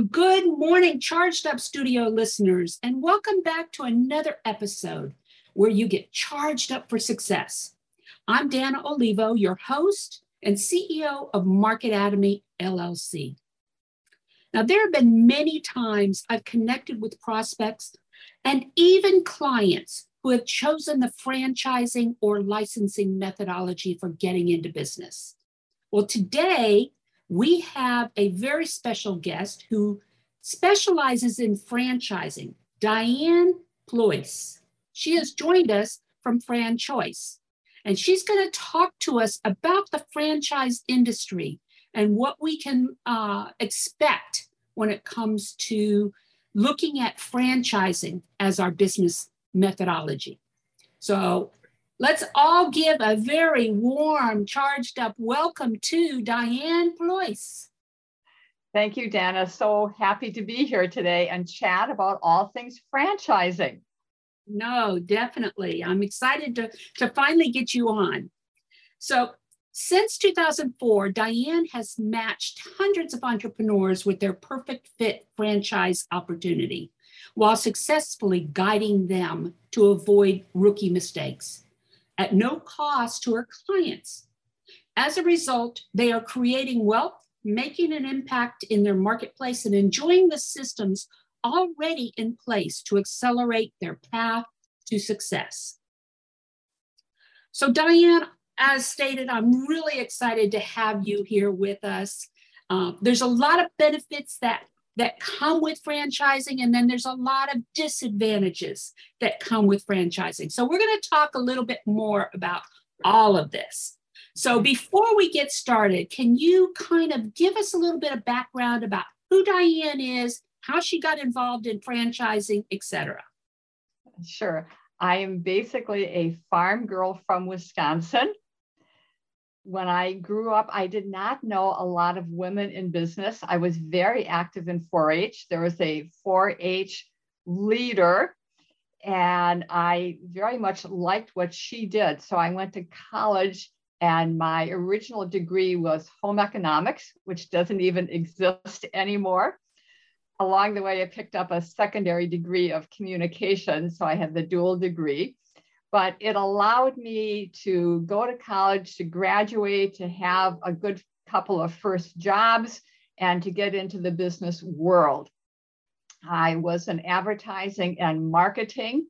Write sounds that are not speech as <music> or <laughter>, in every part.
Good morning, Charged Up Studio listeners, and welcome back to another episode where you get charged up for success. I'm Dana Olivo, your host and CEO of Market Marketatomy LLC. Now, there have been many times I've connected with prospects and even clients who have chosen the franchising or licensing methodology for getting into business. Well, today we have a very special guest who specializes in franchising, Diane Ployce. She has joined us from FranChoice, and she's going to talk to us about the franchise industry and what we can uh, expect when it comes to looking at franchising as our business methodology. So Let's all give a very warm, charged up welcome to Diane Ployce. Thank you, Dana. So happy to be here today and chat about all things franchising. No, definitely. I'm excited to, to finally get you on. So, since 2004, Diane has matched hundreds of entrepreneurs with their perfect fit franchise opportunity while successfully guiding them to avoid rookie mistakes at no cost to our clients. As a result, they are creating wealth, making an impact in their marketplace, and enjoying the systems already in place to accelerate their path to success. So, Diane, as stated, I'm really excited to have you here with us. Um, there's a lot of benefits that that come with franchising, and then there's a lot of disadvantages that come with franchising. So, we're going to talk a little bit more about all of this. So, before we get started, can you kind of give us a little bit of background about who Diane is, how she got involved in franchising, etc.? Sure. I am basically a farm girl from Wisconsin when I grew up, I did not know a lot of women in business. I was very active in 4 H. There was a 4 H leader, and I very much liked what she did. So I went to college, and my original degree was home economics, which doesn't even exist anymore. Along the way, I picked up a secondary degree of communication. So I have the dual degree but it allowed me to go to college, to graduate, to have a good couple of first jobs, and to get into the business world. I was in advertising and marketing.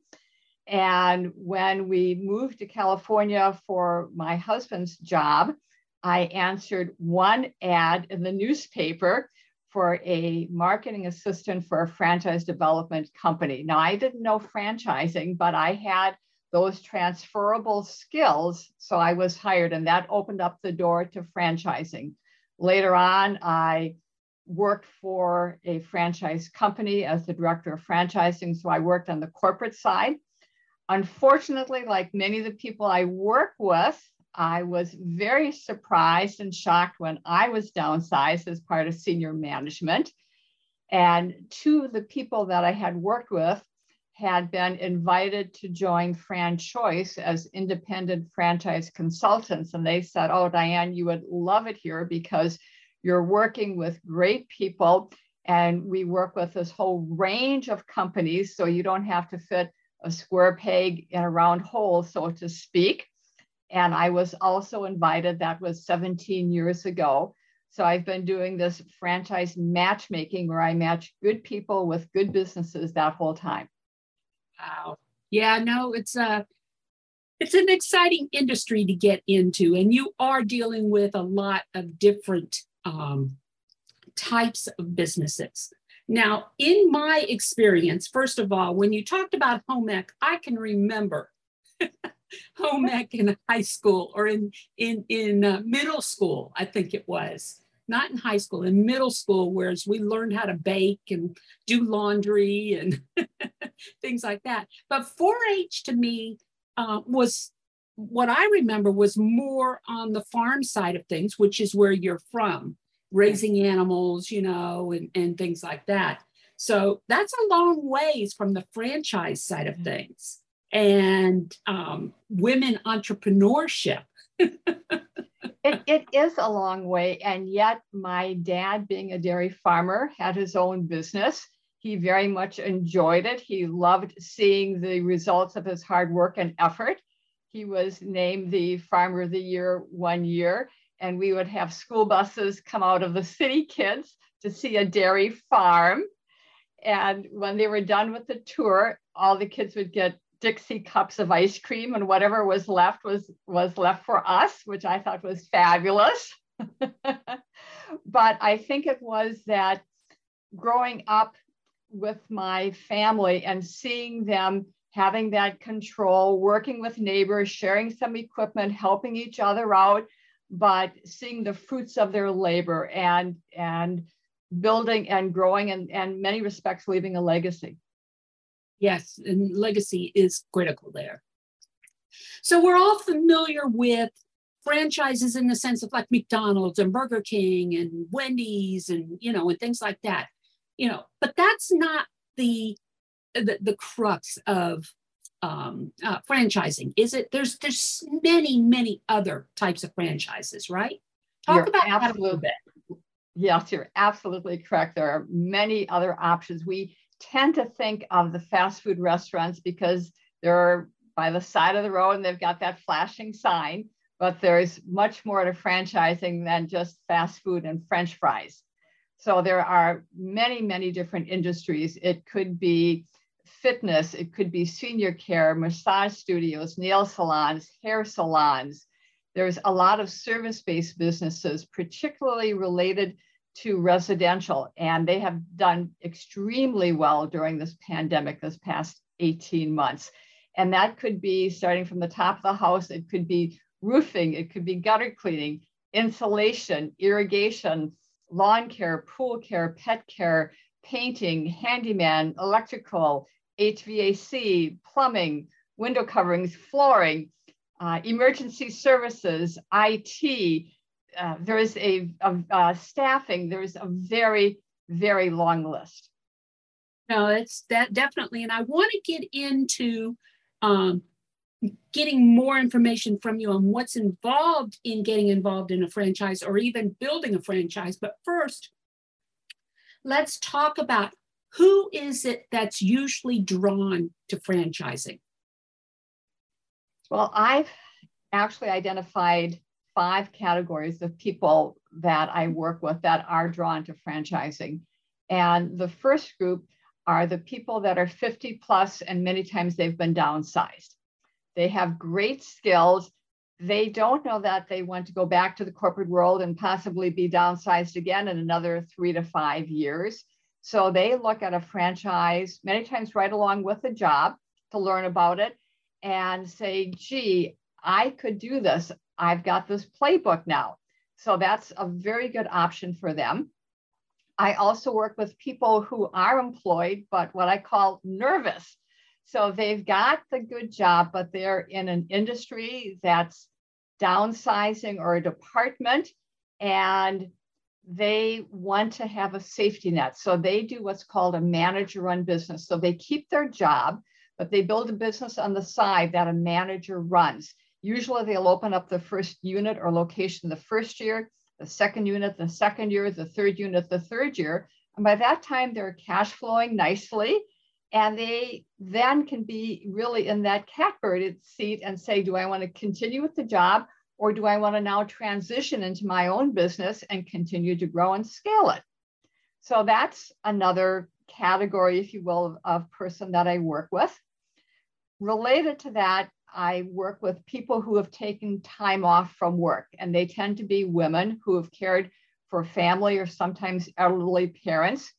And when we moved to California for my husband's job, I answered one ad in the newspaper for a marketing assistant for a franchise development company. Now, I didn't know franchising, but I had those transferable skills. So I was hired, and that opened up the door to franchising. Later on, I worked for a franchise company as the director of franchising. So I worked on the corporate side. Unfortunately, like many of the people I work with, I was very surprised and shocked when I was downsized as part of senior management. And two of the people that I had worked with had been invited to join FranChoice as independent franchise consultants. And they said, Oh, Diane, you would love it here because you're working with great people. And we work with this whole range of companies. So you don't have to fit a square peg in a round hole, so to speak. And I was also invited, that was 17 years ago. So I've been doing this franchise matchmaking where I match good people with good businesses that whole time. Wow. Yeah, no, it's a it's an exciting industry to get into, and you are dealing with a lot of different um, types of businesses. Now, in my experience, first of all, when you talked about home ec, I can remember <laughs> home ec in high school or in in in uh, middle school, I think it was. Not in high school, in middle school, whereas we learned how to bake and do laundry and <laughs> things like that. But 4-H to me uh, was what I remember was more on the farm side of things, which is where you're from, raising animals, you know, and, and things like that. So that's a long ways from the franchise side of things and um, women entrepreneurship. It, it is a long way. And yet, my dad, being a dairy farmer, had his own business. He very much enjoyed it. He loved seeing the results of his hard work and effort. He was named the Farmer of the Year one year, and we would have school buses come out of the city kids to see a dairy farm. And when they were done with the tour, all the kids would get Dixie cups of ice cream, and whatever was left was was left for us, which I thought was fabulous. <laughs> but I think it was that growing up with my family and seeing them having that control, working with neighbors, sharing some equipment, helping each other out, but seeing the fruits of their labor and and building and growing and, and many respects leaving a legacy. Yes, and legacy is critical there. So we're all familiar with franchises in the sense of like McDonald's and Burger King and Wendy's and you know and things like that. You know, but that's not the the, the crux of um, uh, franchising? Is it there's there's many many other types of franchises, right? Talk you're about that a little bit. Yes, you're absolutely correct. There are many other options. We tend to think of the fast food restaurants because they're by the side of the road and they've got that flashing sign. But there's much more to franchising than just fast food and French fries. So there are many, many different industries. It could be fitness, it could be senior care, massage studios, nail salons, hair salons. There's a lot of service based businesses, particularly related to residential, and they have done extremely well during this pandemic, this past 18 months. And that could be starting from the top of the house, it could be roofing, it could be gutter cleaning, insulation, irrigation, lawn care, pool care, pet care, painting, handyman, electrical, HVAC, plumbing, window coverings, flooring, uh, emergency services, IT. Uh, there is a, a, a, staffing. There's a very, very long list. No, it's that definitely. And I want to get into um, getting more information from you on what's involved in getting involved in a franchise or even building a franchise. But first, let's talk about who is it that's usually drawn to franchising? Well, I've actually identified five categories of people that I mm-hmm. work with that are drawn to franchising. And the first group are the people that are 50 plus, and many times they've been downsized. They have great skills. They don't know that they want to go back to the corporate world and possibly be downsized again in another three to five years. So they look at a franchise many times right along with a job to learn about it and say, gee, I could do this. I've got this playbook now. So that's a very good option for them. I also work with people who are employed, but what I call nervous. So they've got the good job, but they're in an industry that's downsizing or a department and they want to have a safety net. So they do what's called a manager run business. So they keep their job, but they build a business on the side that a manager runs. Usually they'll open up the first unit or location the first year, the second unit, the second year, the third unit, the third year. And by that time, they're cash flowing nicely. And they then can be really in that catbird seat and say, do I want to continue with the job or do I want to now transition into my own business and continue to grow and scale it? So that's another category, if you will, of, of person that I work with. Related to that, I work with people who have taken time off from work, and they tend to be women who have cared for family or sometimes elderly parents.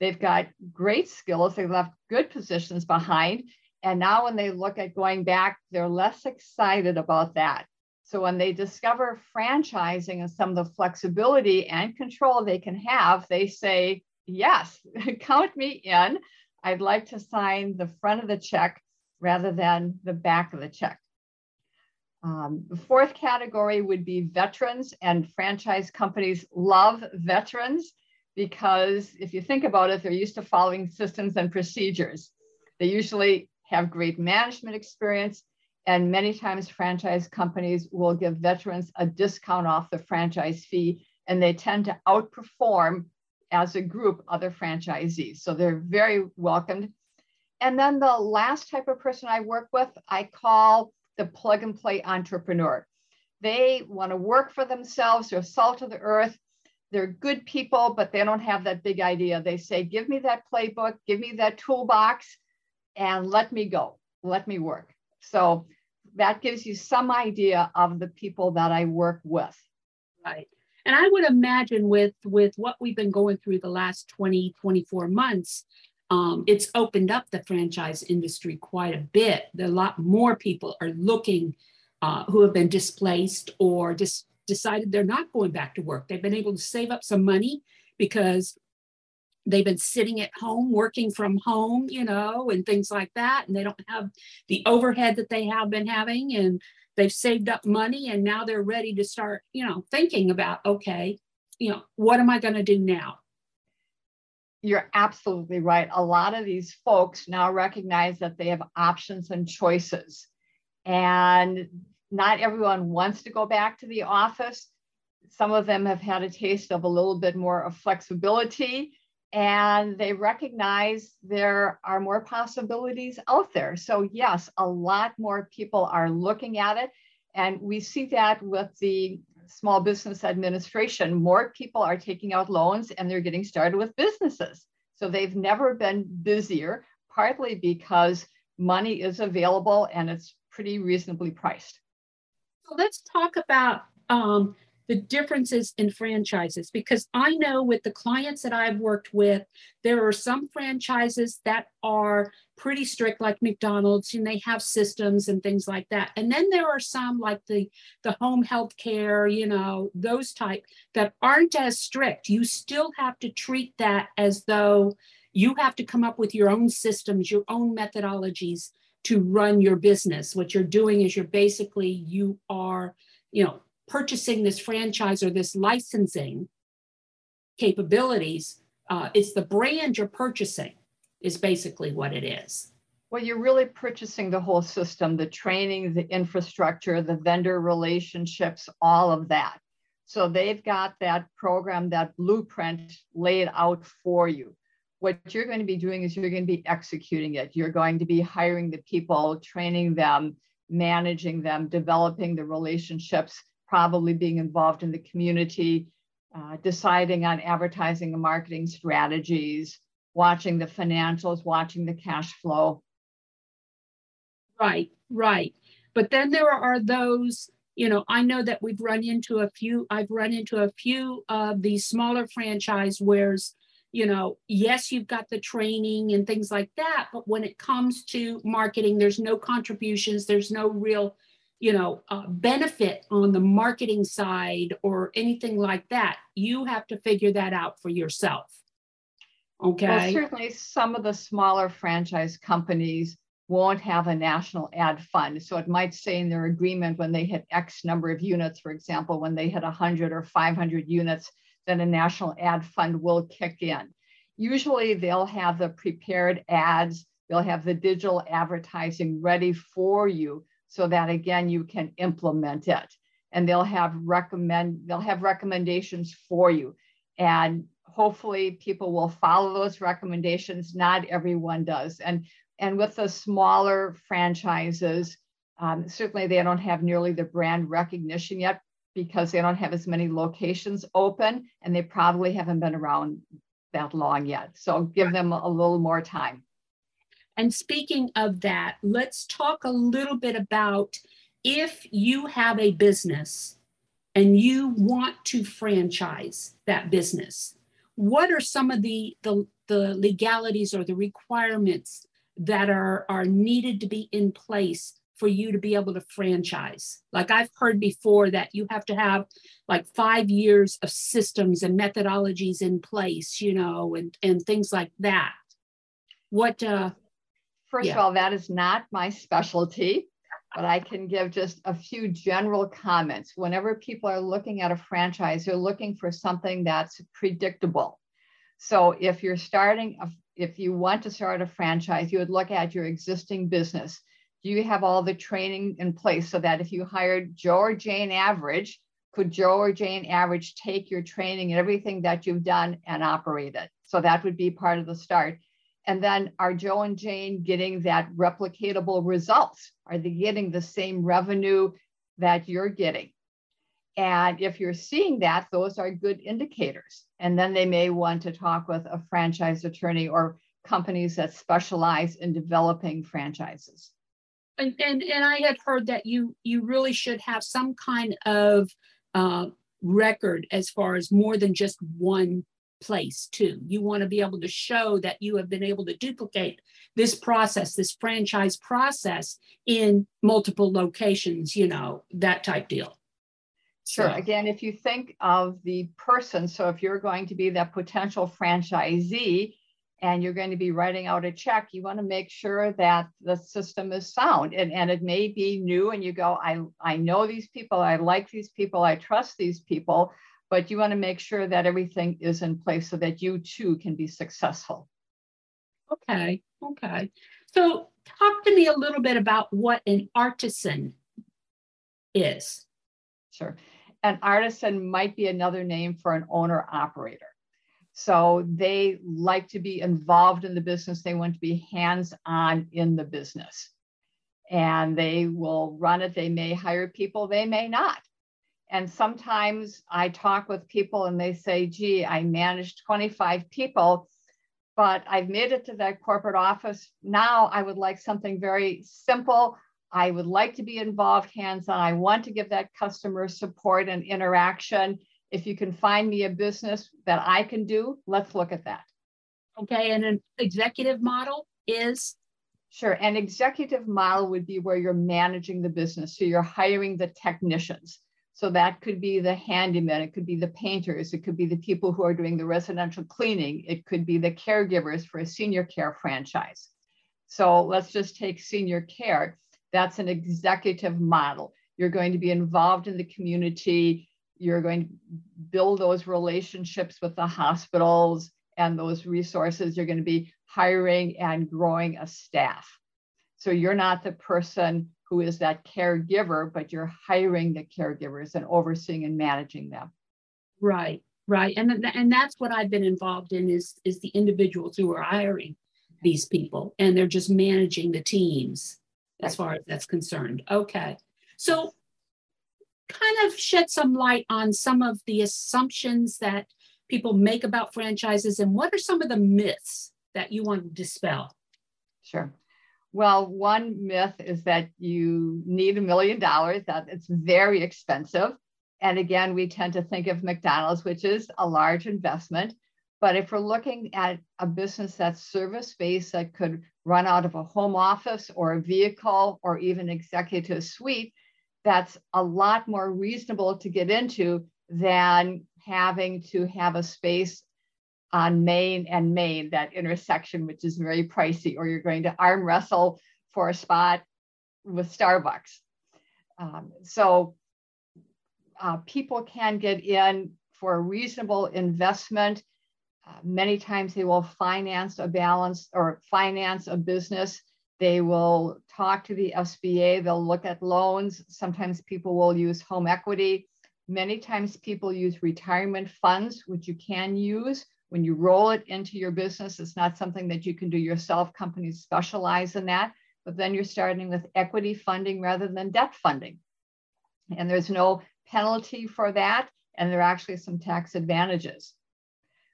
They've got great skills, they've left good positions behind. And now, when they look at going back, they're less excited about that. So, when they discover franchising and some of the flexibility and control they can have, they say, Yes, <laughs> count me in. I'd like to sign the front of the check rather than the back of the check. Um, the fourth category would be veterans, and franchise companies love veterans because if you think about it, they're used to following systems and procedures. They usually have great management experience, and many times franchise companies will give veterans a discount off the franchise fee, and they tend to outperform as a group other franchisees. So they're very welcomed. And then the last type of person I work with, I call the plug and play entrepreneur. They want to work for themselves, they're salt of the earth. They're good people, but they don't have that big idea. They say, Give me that playbook, give me that toolbox, and let me go, let me work. So that gives you some idea of the people that I work with. Right. And I would imagine with with what we've been going through the last 20, 24 months, um, it's opened up the franchise industry quite a bit. A lot more people are looking uh, who have been displaced or just decided they're not going back to work. They've been able to save up some money because they've been sitting at home working from home, you know, and things like that. And they don't have the overhead that they have been having. And they've saved up money and now they're ready to start, you know, thinking about, okay, you know, what am I going to do now? You're absolutely right. A lot of these folks now recognize that they have options and choices. And not everyone wants to go back to the office. Some of them have had a taste of a little bit more of flexibility and they recognize there are more possibilities out there. So, yes, a lot more people are looking at it. And we see that with the Small Business Administration, more people are taking out loans and they're getting started with businesses. So they've never been busier, partly because money is available and it's pretty reasonably priced. So let's talk about um, the differences in franchises because I know with the clients that I've worked with, there are some franchises that are pretty strict, like McDonald's, and they have systems and things like that. And then there are some like the the home health care, you know, those type that aren't as strict. You still have to treat that as though you have to come up with your own systems, your own methodologies to run your business. What you're doing is you're basically you are, you know, purchasing this franchise or this licensing capabilities. Uh, it's the brand you're purchasing, is basically what it is. Well, you're really purchasing the whole system the training, the infrastructure, the vendor relationships, all of that. So they've got that program, that blueprint laid out for you. What you're going to be doing is you're going to be executing it. You're going to be hiring the people, training them, managing them, developing the relationships probably being involved in the community, uh, deciding on advertising and marketing strategies, watching the financials, watching the cash flow. Right, right. But then there are those, you know, I know that we've run into a few, I've run into a few of these smaller franchise where's, you know, yes, you've got the training and things like that, but when it comes to marketing, there's no contributions, there's no real you know uh, benefit on the marketing side or anything like that you have to figure that out for yourself okay. well, certainly some of the smaller franchise companies won't have a national ad fund. So it might say in their agreement when they hit x number of units for example when they hit 100 or 500 units then a national ad fund will kick in. Usually they'll have the prepared ads they'll have the digital advertising ready for you so that again you can implement it. And they'll have recommend they'll have recommendations for you. And hopefully people will follow those recommendations. Not everyone does. And and with the smaller franchises um, certainly they don't have nearly the brand recognition yet because they don't have as many locations open and they probably haven't been around that long yet. So give them a little more time. And speaking of that, let's talk a little bit about if you have a business and you want to franchise that business, what are some of the, the, the legalities or the requirements that are, are needed to be in place for you to be able to franchise. Like I've heard before that you have to have like five years of systems and methodologies in place, you know, and, and things like that. What, uh, First yeah. of all, that is not my specialty, but I can give just a few general comments. Whenever people are looking at a franchise, they're looking for something that's predictable. So if you're starting, a, if you want to start a franchise, you would look at your existing business do you have all the training in place so that if you hired Joe or Jane Average, could Joe or Jane Average take your training and everything that you've done and operate it? So that would be part of the start. And then are Joe and Jane getting that replicatable results? Are they getting the same revenue that you're getting? And if you're seeing that, those are good indicators. And then they may want to talk with a franchise attorney or companies that specialize in developing franchises and, and and I had heard that you you really should have some kind of uh, record as far as more than just one place too. You want to be able to show that you have been able to duplicate this process, this franchise process in multiple locations, you know, that type deal. Sure. So. Again, if you think of the person, so if you're going to be that potential franchisee, and you're going to be writing out a check, you want to make sure that the system is sound. And, and it may be new and you go, I, I know these people, I like these people, I trust these people, but you want to make sure that everything is in place so that you too can be successful. Okay, okay. So talk to me a little bit about what an artisan is. Sure. An artisan might be another name for an owner operator. So they like to be involved in the business. They want to be hands on in the business. And they will run it. They may hire people, they may not. And sometimes I talk with people and they say, gee, I managed 25 people, but I've made it to that corporate office. Now I would like something very simple. I would like to be involved hands on. I want to give that customer support and interaction if you can find me a business that I can do, let's look at that. Okay. And an executive model is? Sure. An executive model would be where you're managing the business. So you're hiring the technicians. So that could be the handyman, it could be the painters, it could be the people who are doing the residential cleaning, it could be the caregivers for a senior care franchise. So let's just take senior care. That's an executive model. You're going to be involved in the community you're going to build those relationships with the hospitals and those resources. You're going to be hiring and growing a staff. So you're not the person who is that caregiver, but you're hiring the caregivers and overseeing and managing them. Right, right. And, and that's what I've been involved in is, is the individuals who are hiring these people and they're just managing the teams as far as that's concerned. Okay. So kind of shed some light on some of the assumptions that people make about franchises and what are some of the myths that you want to dispel? Sure. Well, one myth is that you need a million dollars, that it's very expensive. And again, we tend to think of McDonald's, which is a large investment. But if we're looking at a business that's service based that could run out of a home office or a vehicle or even executive suite, that's a lot more reasonable to get into than having to have a space on Main and Main, that intersection, which is very pricey, or you're going to arm wrestle for a spot with Starbucks. Um, so uh, people can get in for a reasonable investment. Uh, many times they will finance a balance or finance a business they will talk to the SBA, they'll look at loans. Sometimes people will use home equity. Many times people use retirement funds, which you can use when you roll it into your business. It's not something that you can do yourself. Companies specialize in that, but then you're starting with equity funding rather than debt funding. And there's no penalty for that. And there are actually some tax advantages.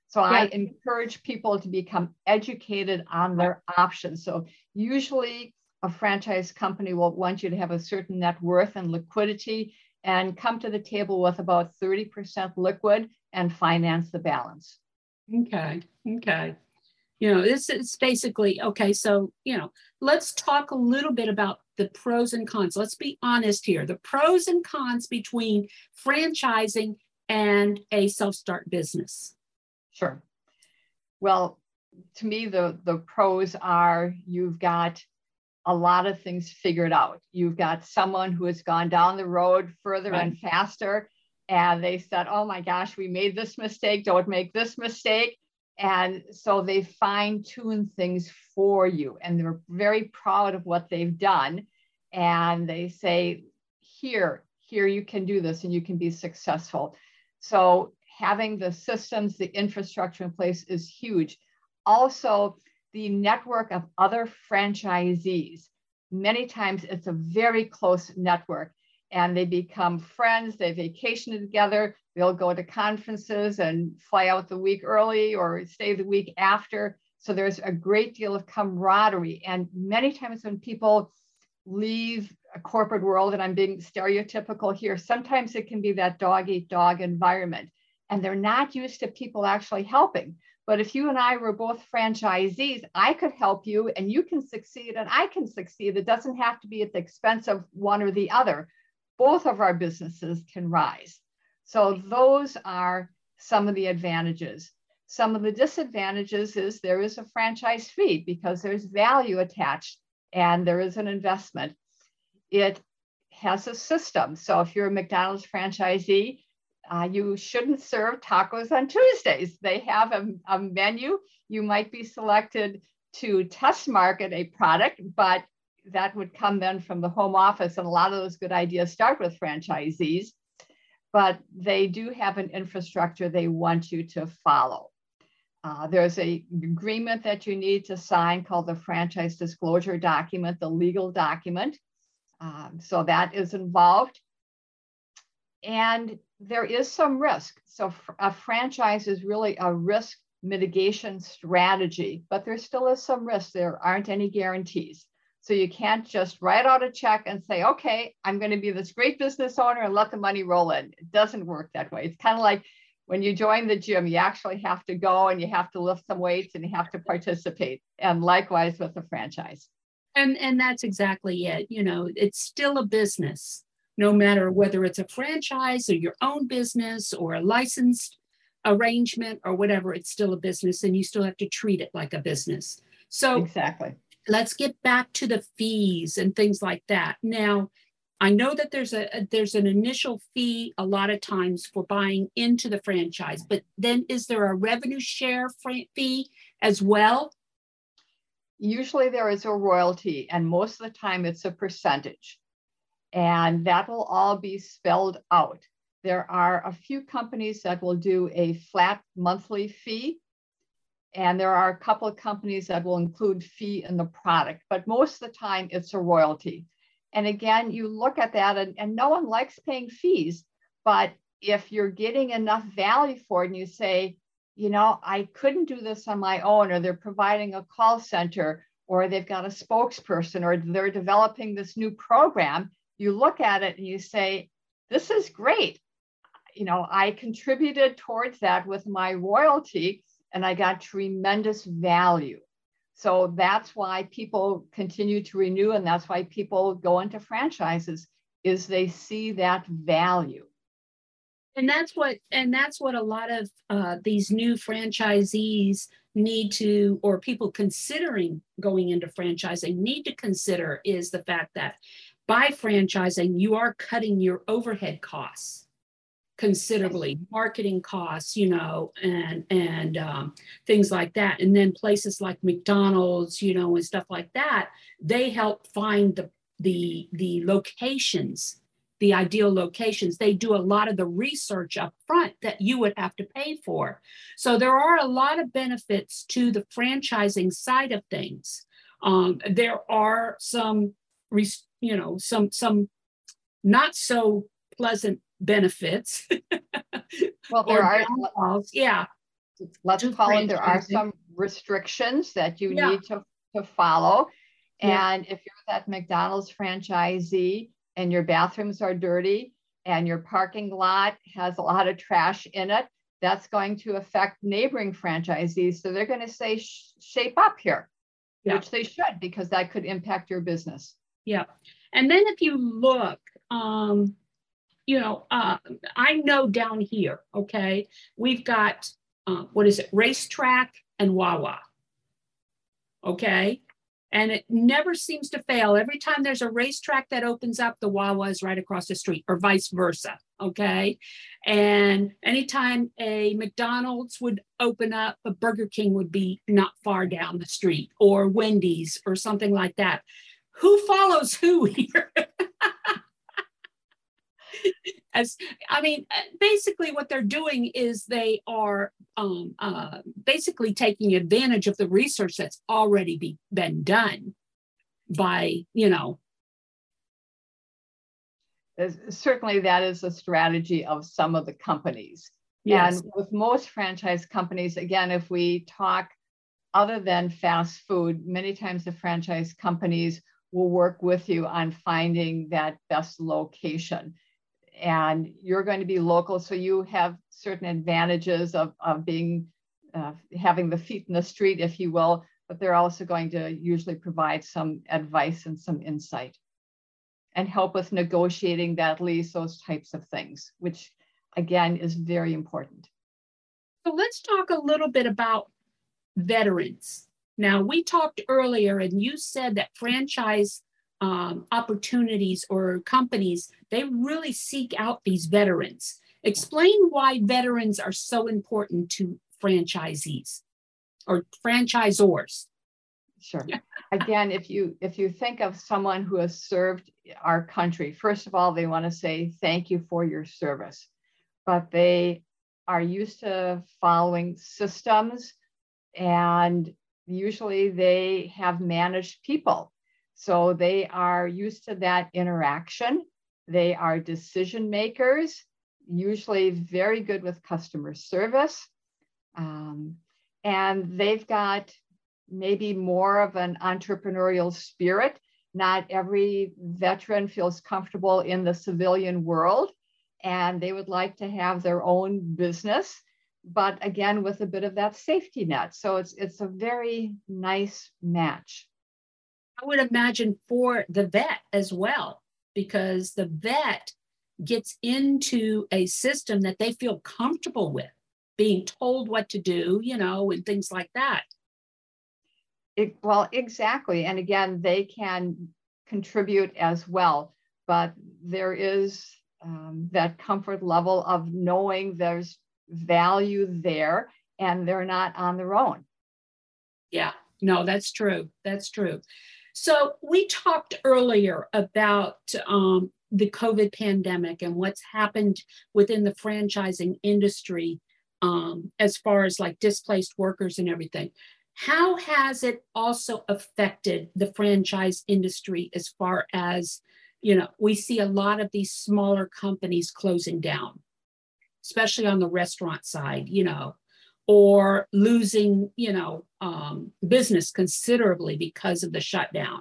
So yeah. I encourage people to become educated on their options. So usually a franchise company will want you to have a certain net worth and liquidity and come to the table with about 30% liquid and finance the balance. Okay. Okay. You know, this is basically okay. So, you know, let's talk a little bit about the pros and cons. Let's be honest here the pros and cons between franchising and a self start business. Sure. Well, to me, the, the pros are you've got a lot of things figured out. You've got someone who has gone down the road further right. and faster, and they said, Oh my gosh, we made this mistake, don't make this mistake. And so they fine tune things for you, and they're very proud of what they've done. And they say, Here, here you can do this and you can be successful. So having the systems, the infrastructure in place is huge. Also, the network of other franchisees. Many times it's a very close network and they become friends, they vacation together, they'll go to conferences and fly out the week early or stay the week after. So there's a great deal of camaraderie. And many times when people leave a corporate world, and I'm being stereotypical here, sometimes it can be that dog eat dog environment. And they're not used to people actually helping. But if you and I were both franchisees, I could help you and you can succeed and I can succeed. It doesn't have to be at the expense of one or the other. Both of our businesses can rise. So those are some of the advantages. Some of the disadvantages is there is a franchise fee because there's value attached and there is an investment. It has a system. So if you're a McDonald's franchisee, uh, you shouldn't serve tacos on Tuesdays. They have a, a menu. You might be selected to test market a product, but that would come then from the home office. And a lot of those good ideas start with franchisees, but they do have an infrastructure they want you to follow. Uh, there's a agreement that you need to sign called the franchise disclosure document, the legal document. Um, so that is involved. And there is some risk. So a franchise is really a risk mitigation strategy, but there still is some risk. There aren't any guarantees. So you can't just write out a check and say, okay, I'm going to be this great business owner and let the money roll in. It doesn't work that way. It's kind of like when you join the gym, you actually have to go and you have to lift some weights and you have to participate. And likewise with the franchise. And and that's exactly it. You know, it's still a business no matter whether it's a franchise or your own business or a licensed arrangement or whatever, it's still a business and you still have to treat it like a business. So, exactly. Let's get back to the fees and things like that. Now, I know that there's a, a there's an initial fee a lot of times for buying into the franchise, but then is there a revenue share fee as well? Usually there is a royalty, and most of the time it's a percentage and that will all be spelled out. There are a few companies that will do a flat monthly fee, and there are a couple of companies that will include fee in the product, but most of the time it's a royalty. And again, you look at that, and, and no one likes paying fees, but if you're getting enough value for it and you say, you know, I couldn't do this on my own, or they're providing a call center, or they've got a spokesperson, or they're developing this new program, you look at it and you say, this is great. You know, I contributed towards that with my royalty and I got tremendous value. So that's why people continue to renew and that's why people go into franchises is they see that value and that's what and that's what a lot of uh, these new franchisees need to or people considering going into franchising need to consider is the fact that by franchising, you are cutting your overhead costs considerably marketing costs you know and and um, things like that. And then places like mcdonald's you know and stuff like that they help find the the the locations the ideal locations. They do a lot of the research up front that you would have to pay for. So there are a lot of benefits to the franchising side of things. Um, there are some you know some some not so pleasant benefits <laughs> well there are yeah let's call it, there are some restrictions that you yeah. need to, to follow. And yeah. if you're that McDonald's franchisee and your bathrooms are dirty and your parking lot has a lot of trash in it, that's going to affect neighboring franchisees. So they're going to say, shape up here, yeah. which they should, because that could impact your business. Yeah. And then if you look, um, you know, uh, I know down here, okay, we've got, uh, what is it, RaceTrac and Wawa. Okay and it never seems to fail. Every time there's a RaceTrac that opens up, the Wawa is right across the street, or vice versa. Okay. And anytime a McDonald's would open up, a Burger King would be not far down the street, or Wendy's, or something like that. Who follows who <laughs> here? As I mean, basically what they're doing is they are um, uh, basically taking advantage of the research that's already be, been done by, you know. Certainly, that is a strategy of some of the companies. Yes. And with most franchise companies, again, if we talk other than fast food, many times the franchise companies will work with you on finding that best location and you're going to be local so you have certain advantages of, of being uh, having the feet in the street if you will but they're also going to usually provide some advice and some insight and help with negotiating that lease those types of things which again is very important. So let's talk a little bit about veterans. Now we talked earlier and you said that franchise um, opportunities or companies, they really seek out these veterans. Explain why veterans are so important to franchisees or franchisors. Sure. <laughs> Again, if you if you think of someone who has served our country, first of all, they want to say thank you for your service, but they are used to following systems and usually they have managed people so they are used to that interaction. They are decision makers, usually very good with customer service. Um, and they've got maybe more of an entrepreneurial spirit. Not every veteran feels comfortable in the civilian world, and they would like to have their own business, but again, with a bit of that safety net. So it's, it's a very nice match. I would imagine for the vet as well, because the vet gets into a system that they feel comfortable with, being told what to do, you know, and things like that. It, well, exactly. And again, they can contribute as well, but there is um, that comfort level of knowing there's value there and they're not on their own. Yeah, no, that's true. That's true. So we talked earlier about um, the COVID pandemic and what's happened within the franchising industry um, as far as like displaced workers and everything. How has it also affected the franchise industry as far as, you know, we see a lot of these smaller companies closing down, especially on the restaurant side, you know, or losing, you know, um, business considerably because of the shutdown.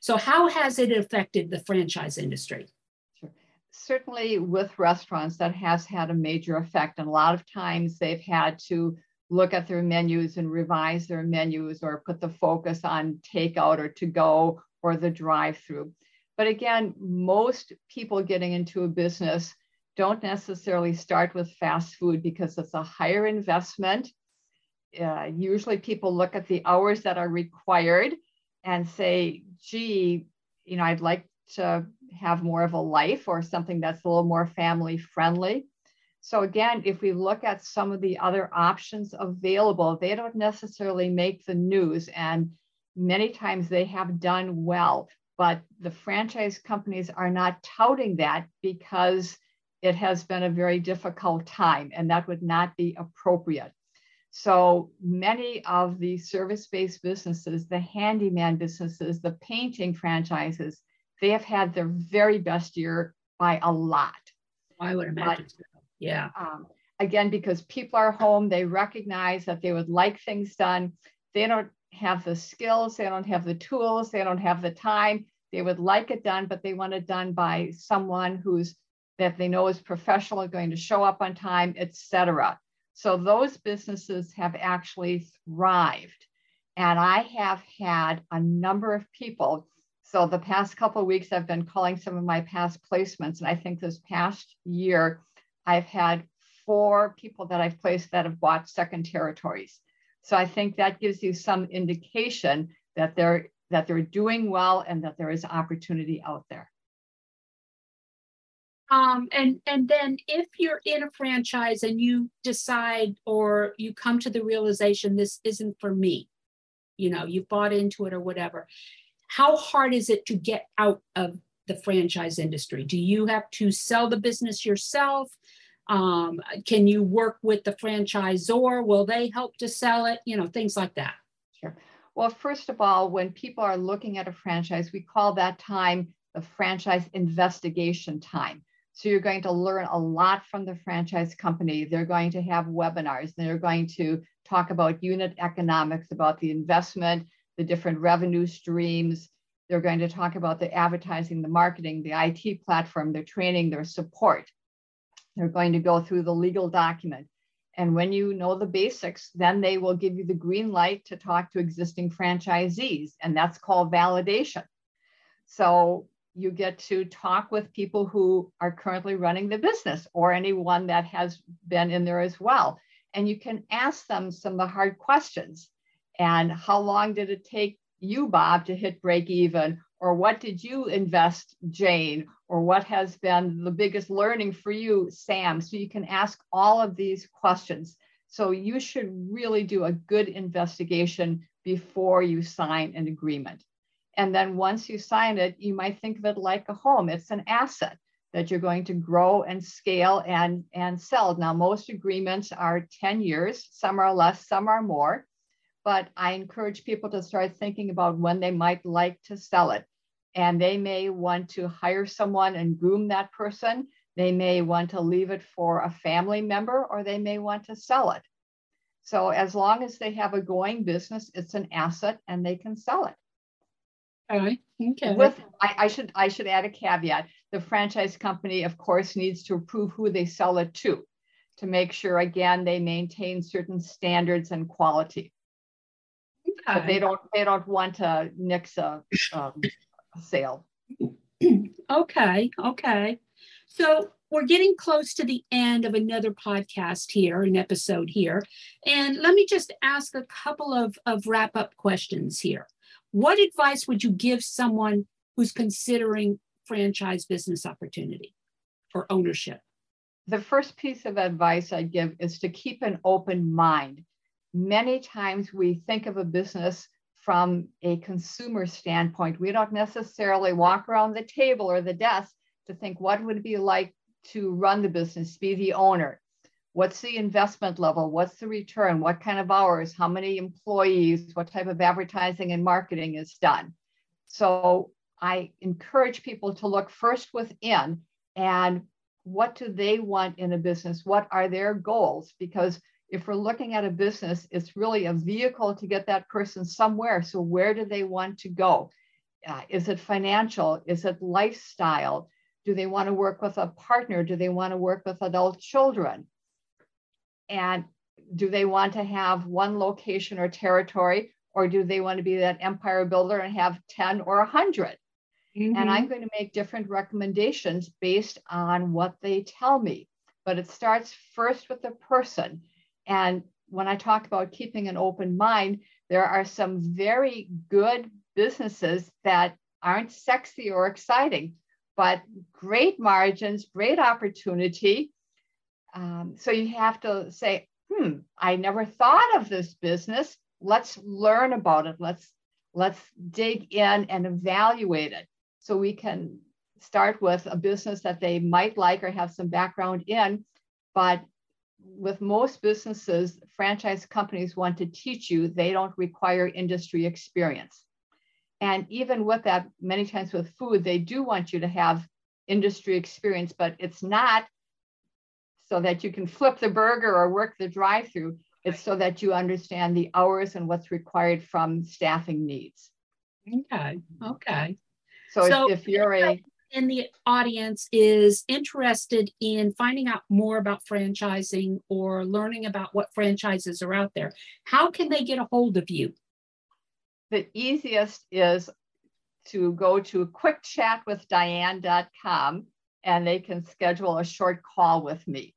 So, how has it affected the franchise industry? Certainly, with restaurants, that has had a major effect. And a lot of times they've had to look at their menus and revise their menus or put the focus on takeout or to go or the drive through. But again, most people getting into a business don't necessarily start with fast food because it's a higher investment. Uh, usually people look at the hours that are required and say, gee, you know, I'd like to have more of a life or something that's a little more family friendly. So again, if we look at some of the other options available, they don't necessarily make the news and many times they have done well, but the franchise companies are not touting that because it has been a very difficult time and that would not be appropriate. So many of the service based businesses, the handyman businesses, the painting franchises, they have had their very best year by a lot. I would imagine. But, yeah. Um, again, because people are home, they recognize that they would like things done. They don't have the skills, they don't have the tools, they don't have the time. They would like it done, but they want it done by someone who's that they know is professional, going to show up on time, etc. So those businesses have actually thrived. And I have had a number of people. So the past couple weeks, I've been calling some of my past placements. And I think this past year, I've had four people that I've placed that have bought second territories. So I think that gives you some indication that they're that they're doing well and that there is opportunity out there. Um, and and then if you're in a franchise and you decide or you come to the realization this isn't for me, you know, you bought into it or whatever, how hard is it to get out of the franchise industry? Do you have to sell the business yourself? Um, can you work with the franchisor? Will they help to sell it? You know, things like that. Sure. Well, first of all, when people are looking at a franchise, we call that time the franchise investigation time. So you're going to learn a lot from the franchise company. They're going to have webinars. They're going to talk about unit economics, about the investment, the different revenue streams. They're going to talk about the advertising, the marketing, the IT platform, their training, their support. They're going to go through the legal document. And when you know the basics, then they will give you the green light to talk to existing franchisees, and that's called validation. So you get to talk with people who are currently running the business or anyone that has been in there as well. And you can ask them some of the hard questions. And how long did it take you, Bob, to hit break even? Or what did you invest, Jane? Or what has been the biggest learning for you, Sam? So you can ask all of these questions. So you should really do a good investigation before you sign an agreement. And then once you sign it, you might think of it like a home. It's an asset that you're going to grow and scale and, and sell. Now, most agreements are 10 years, some are less, some are more. But I encourage people to start thinking about when they might like to sell it. And they may want to hire someone and groom that person. They may want to leave it for a family member, or they may want to sell it. So, as long as they have a going business, it's an asset and they can sell it. Okay. Okay. With I, I should I should add a caveat. The franchise company, of course, needs to approve who they sell it to, to make sure again they maintain certain standards and quality. Okay. But they don't they don't want to nix a, um, a sale. okay. Okay. So we're getting close to the end of another podcast here, an episode here. And let me just ask a couple of, of wrap up questions here. What advice would you give someone who's considering franchise business opportunity or ownership? The first piece of advice I give is to keep an open mind. Many times we think of a business from a consumer standpoint. We don't necessarily walk around the table or the desk to think what would it be like to run the business, be the owner. What's the investment level? What's the return? What kind of hours? How many employees? What type of advertising and marketing is done? So I encourage people to look first within and what do they want in a business? What are their goals? Because if we're looking at a business, it's really a vehicle to get that person somewhere. So, where do they want to go? Uh, is it financial? Is it lifestyle? Do they want to work with a partner? Do they want to work with adult children? And do they want to have one location or territory, or do they want to be that empire builder and have 10 or 100? Mm-hmm. And I'm going to make different recommendations based on what they tell me. But it starts first with the person. And when I talk about keeping an open mind, there are some very good businesses that aren't sexy or exciting, but great margins, great opportunity, um, so you have to say, hmm, I never thought of this business. Let's learn about it. Let's let's dig in and evaluate it so we can start with a business that they might like or have some background in. But with most businesses, franchise companies want to teach you, they don't require industry experience. And even with that, many times with food, they do want you to have industry experience, but it's not so that you can flip the burger or work the drive through. It's so that you understand the hours and what's required from staffing needs. Okay. Okay. So, so if, if you're a in the audience is interested in finding out more about franchising or learning about what franchises are out there, how can they get a hold of you? The easiest is to go to quickchatwithdiane.com and they can schedule a short call with me.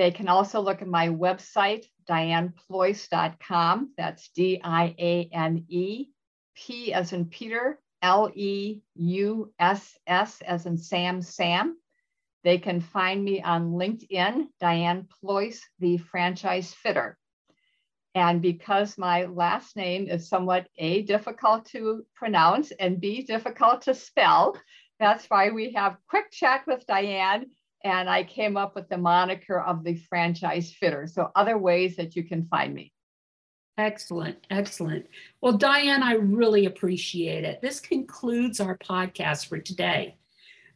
They can also look at my website, dianepleuss.com. That's D I A N E, P as in Peter, L E U S S as in Sam Sam. They can find me on LinkedIn, Diane Pleuss, the franchise fitter. And because my last name is somewhat A, difficult to pronounce, and B, difficult to spell, that's why we have Quick Chat with Diane. And I came up with the moniker of the franchise fitter. So, other ways that you can find me. Excellent, excellent. Well, Diane, I really appreciate it. This concludes our podcast for today.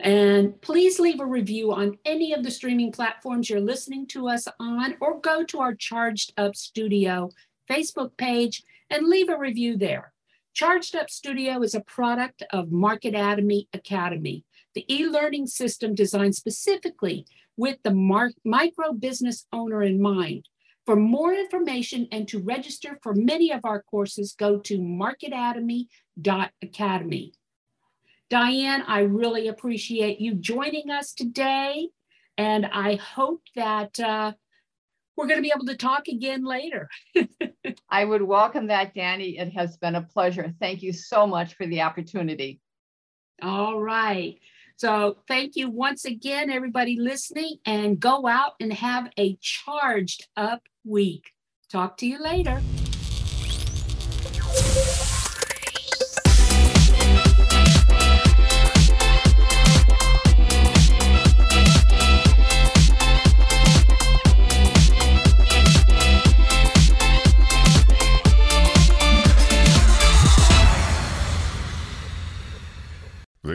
And please leave a review on any of the streaming platforms you're listening to us on, or go to our Charged Up Studio Facebook page and leave a review there. Charged Up Studio is a product of Marketatomy Academy, the e learning system designed specifically with the mar- micro business owner in mind. For more information and to register for many of our courses, go to marketatomy.academy. Diane, I really appreciate you joining us today. And I hope that uh, we're going to be able to talk again later. <laughs> I would welcome that, Danny. It has been a pleasure. Thank you so much for the opportunity. All right. So thank you once again, everybody listening, and go out and have a charged up week. Talk to you later.